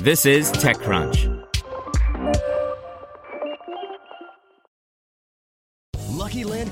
This is TechCrunch.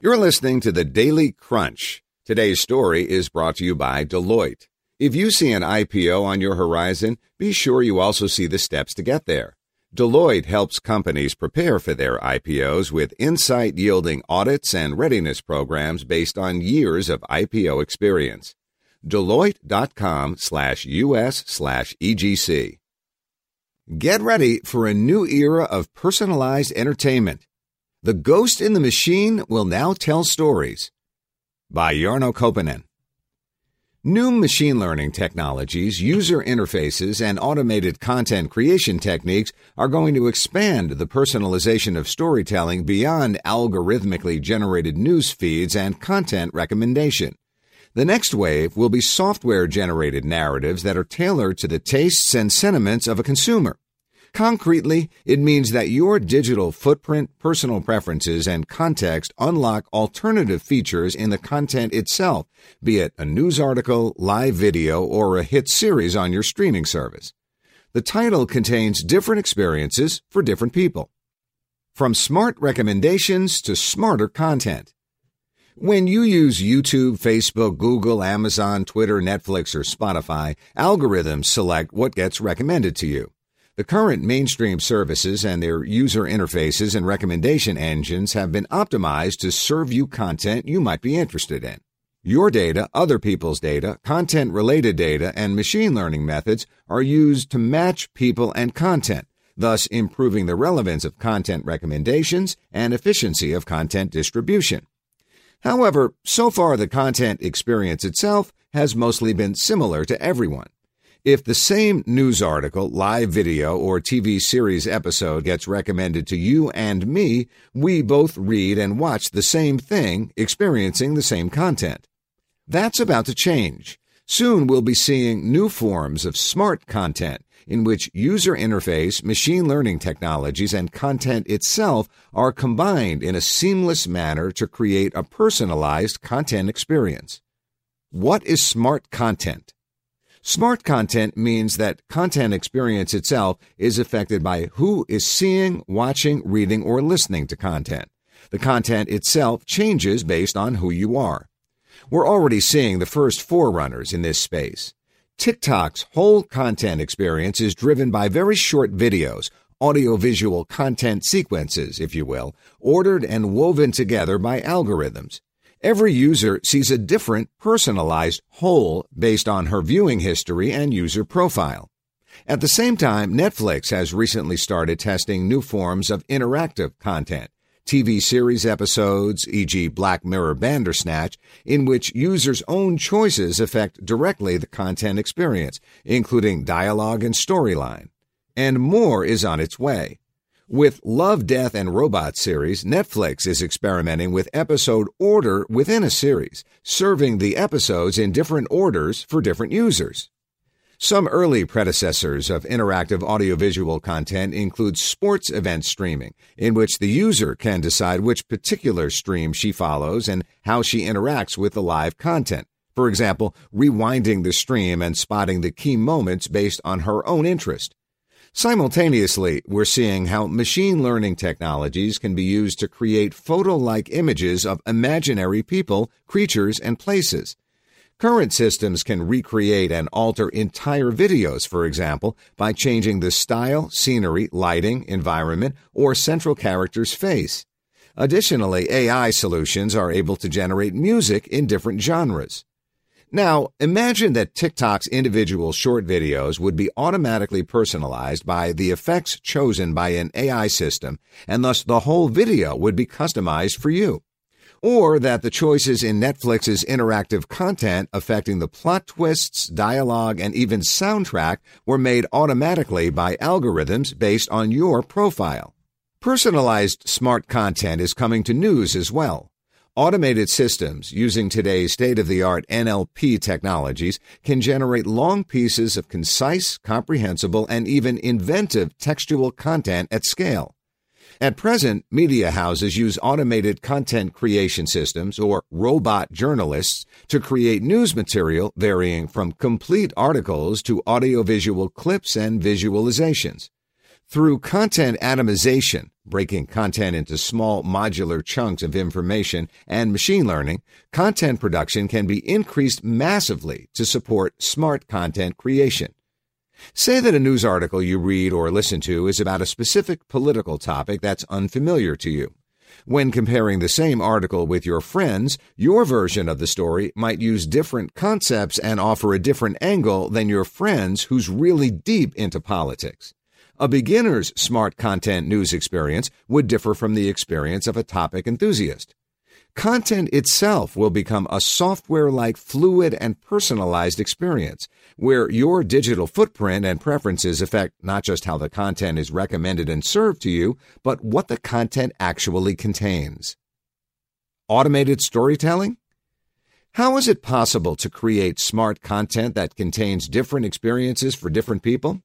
You're listening to the Daily Crunch. Today's story is brought to you by Deloitte. If you see an IPO on your horizon, be sure you also see the steps to get there. Deloitte helps companies prepare for their IPOs with insight yielding audits and readiness programs based on years of IPO experience. Deloitte.com slash US slash EGC. Get ready for a new era of personalized entertainment. The Ghost in the Machine will now tell stories. By Jarno Koponen. New machine learning technologies, user interfaces, and automated content creation techniques are going to expand the personalization of storytelling beyond algorithmically generated news feeds and content recommendation. The next wave will be software generated narratives that are tailored to the tastes and sentiments of a consumer. Concretely, it means that your digital footprint, personal preferences, and context unlock alternative features in the content itself, be it a news article, live video, or a hit series on your streaming service. The title contains different experiences for different people. From smart recommendations to smarter content. When you use YouTube, Facebook, Google, Amazon, Twitter, Netflix, or Spotify, algorithms select what gets recommended to you. The current mainstream services and their user interfaces and recommendation engines have been optimized to serve you content you might be interested in. Your data, other people's data, content related data, and machine learning methods are used to match people and content, thus improving the relevance of content recommendations and efficiency of content distribution. However, so far the content experience itself has mostly been similar to everyone. If the same news article, live video, or TV series episode gets recommended to you and me, we both read and watch the same thing, experiencing the same content. That's about to change. Soon we'll be seeing new forms of smart content in which user interface, machine learning technologies, and content itself are combined in a seamless manner to create a personalized content experience. What is smart content? Smart content means that content experience itself is affected by who is seeing, watching, reading, or listening to content. The content itself changes based on who you are. We're already seeing the first forerunners in this space. TikTok's whole content experience is driven by very short videos, audiovisual content sequences, if you will, ordered and woven together by algorithms. Every user sees a different, personalized whole based on her viewing history and user profile. At the same time, Netflix has recently started testing new forms of interactive content, TV series episodes, e.g., Black Mirror Bandersnatch, in which users' own choices affect directly the content experience, including dialogue and storyline. And more is on its way. With Love, Death, and Robot series, Netflix is experimenting with episode order within a series, serving the episodes in different orders for different users. Some early predecessors of interactive audiovisual content include sports event streaming, in which the user can decide which particular stream she follows and how she interacts with the live content. For example, rewinding the stream and spotting the key moments based on her own interest. Simultaneously, we're seeing how machine learning technologies can be used to create photo like images of imaginary people, creatures, and places. Current systems can recreate and alter entire videos, for example, by changing the style, scenery, lighting, environment, or central character's face. Additionally, AI solutions are able to generate music in different genres. Now, imagine that TikTok's individual short videos would be automatically personalized by the effects chosen by an AI system, and thus the whole video would be customized for you. or that the choices in Netflix's interactive content affecting the plot twists, dialogue, and even soundtrack were made automatically by algorithms based on your profile. Personalized smart content is coming to news as well. Automated systems using today's state of the art NLP technologies can generate long pieces of concise, comprehensible, and even inventive textual content at scale. At present, media houses use automated content creation systems or robot journalists to create news material varying from complete articles to audiovisual clips and visualizations. Through content atomization, breaking content into small modular chunks of information, and machine learning, content production can be increased massively to support smart content creation. Say that a news article you read or listen to is about a specific political topic that's unfamiliar to you. When comparing the same article with your friends, your version of the story might use different concepts and offer a different angle than your friends who's really deep into politics. A beginner's smart content news experience would differ from the experience of a topic enthusiast. Content itself will become a software like fluid and personalized experience where your digital footprint and preferences affect not just how the content is recommended and served to you, but what the content actually contains. Automated storytelling? How is it possible to create smart content that contains different experiences for different people?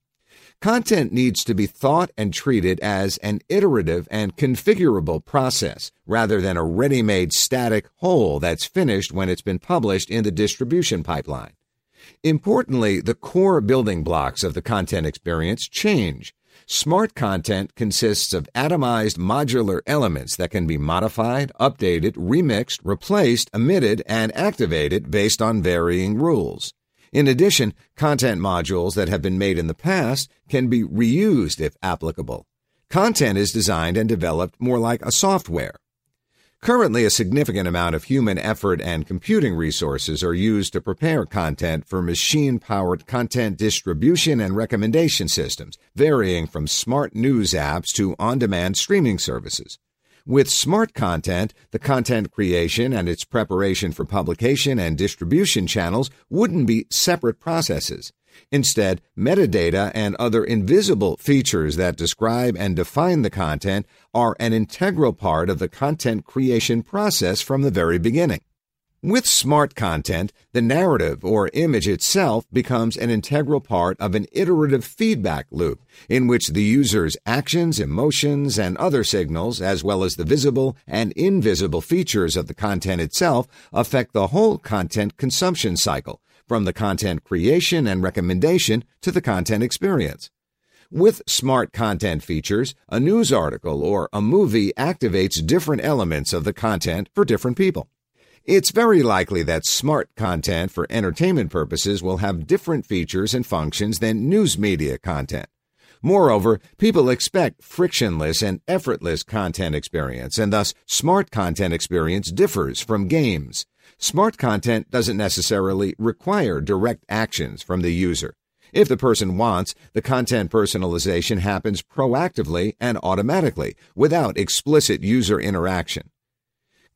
Content needs to be thought and treated as an iterative and configurable process rather than a ready made static whole that's finished when it's been published in the distribution pipeline. Importantly, the core building blocks of the content experience change. Smart content consists of atomized modular elements that can be modified, updated, remixed, replaced, omitted, and activated based on varying rules. In addition, content modules that have been made in the past can be reused if applicable. Content is designed and developed more like a software. Currently, a significant amount of human effort and computing resources are used to prepare content for machine powered content distribution and recommendation systems, varying from smart news apps to on demand streaming services. With smart content, the content creation and its preparation for publication and distribution channels wouldn't be separate processes. Instead, metadata and other invisible features that describe and define the content are an integral part of the content creation process from the very beginning. With smart content, the narrative or image itself becomes an integral part of an iterative feedback loop in which the user's actions, emotions, and other signals, as well as the visible and invisible features of the content itself, affect the whole content consumption cycle, from the content creation and recommendation to the content experience. With smart content features, a news article or a movie activates different elements of the content for different people. It's very likely that smart content for entertainment purposes will have different features and functions than news media content. Moreover, people expect frictionless and effortless content experience, and thus smart content experience differs from games. Smart content doesn't necessarily require direct actions from the user. If the person wants, the content personalization happens proactively and automatically without explicit user interaction.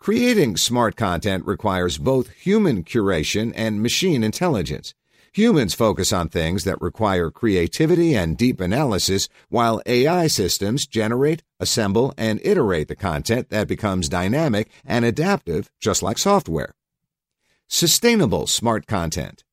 Creating smart content requires both human curation and machine intelligence. Humans focus on things that require creativity and deep analysis, while AI systems generate, assemble, and iterate the content that becomes dynamic and adaptive, just like software. Sustainable smart content.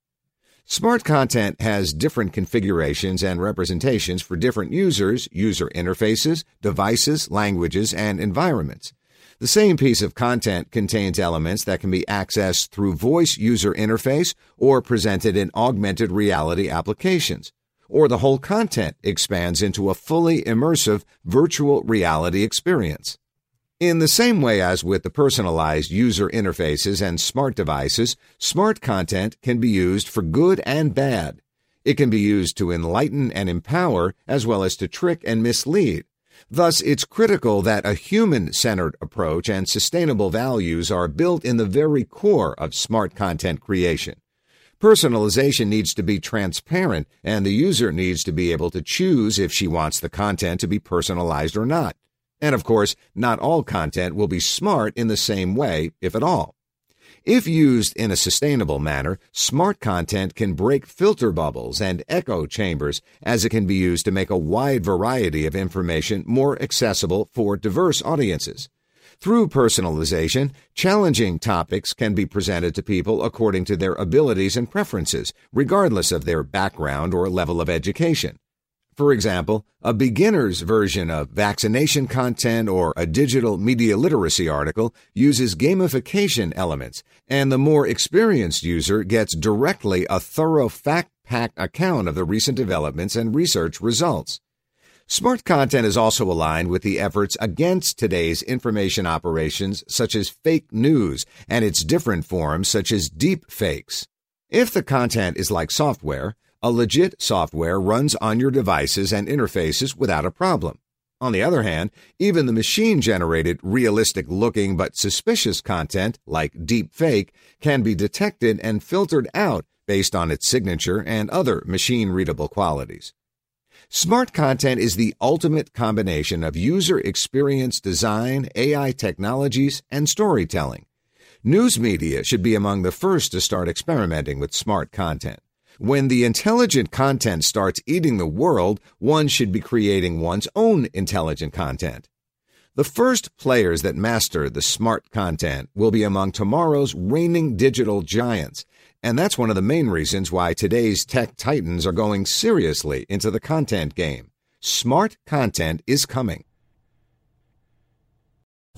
Smart content has different configurations and representations for different users, user interfaces, devices, languages, and environments. The same piece of content contains elements that can be accessed through voice user interface or presented in augmented reality applications. Or the whole content expands into a fully immersive virtual reality experience. In the same way as with the personalized user interfaces and smart devices, smart content can be used for good and bad. It can be used to enlighten and empower as well as to trick and mislead. Thus, it's critical that a human centered approach and sustainable values are built in the very core of smart content creation. Personalization needs to be transparent, and the user needs to be able to choose if she wants the content to be personalized or not. And of course, not all content will be smart in the same way, if at all. If used in a sustainable manner, smart content can break filter bubbles and echo chambers as it can be used to make a wide variety of information more accessible for diverse audiences. Through personalization, challenging topics can be presented to people according to their abilities and preferences, regardless of their background or level of education. For example, a beginner's version of vaccination content or a digital media literacy article uses gamification elements, and the more experienced user gets directly a thorough fact packed account of the recent developments and research results. Smart content is also aligned with the efforts against today's information operations, such as fake news and its different forms, such as deep fakes. If the content is like software, a legit software runs on your devices and interfaces without a problem. On the other hand, even the machine generated, realistic looking but suspicious content, like deep fake, can be detected and filtered out based on its signature and other machine readable qualities. Smart content is the ultimate combination of user experience design, AI technologies, and storytelling. News media should be among the first to start experimenting with smart content. When the intelligent content starts eating the world, one should be creating one's own intelligent content. The first players that master the smart content will be among tomorrow's reigning digital giants. And that's one of the main reasons why today's tech titans are going seriously into the content game. Smart content is coming.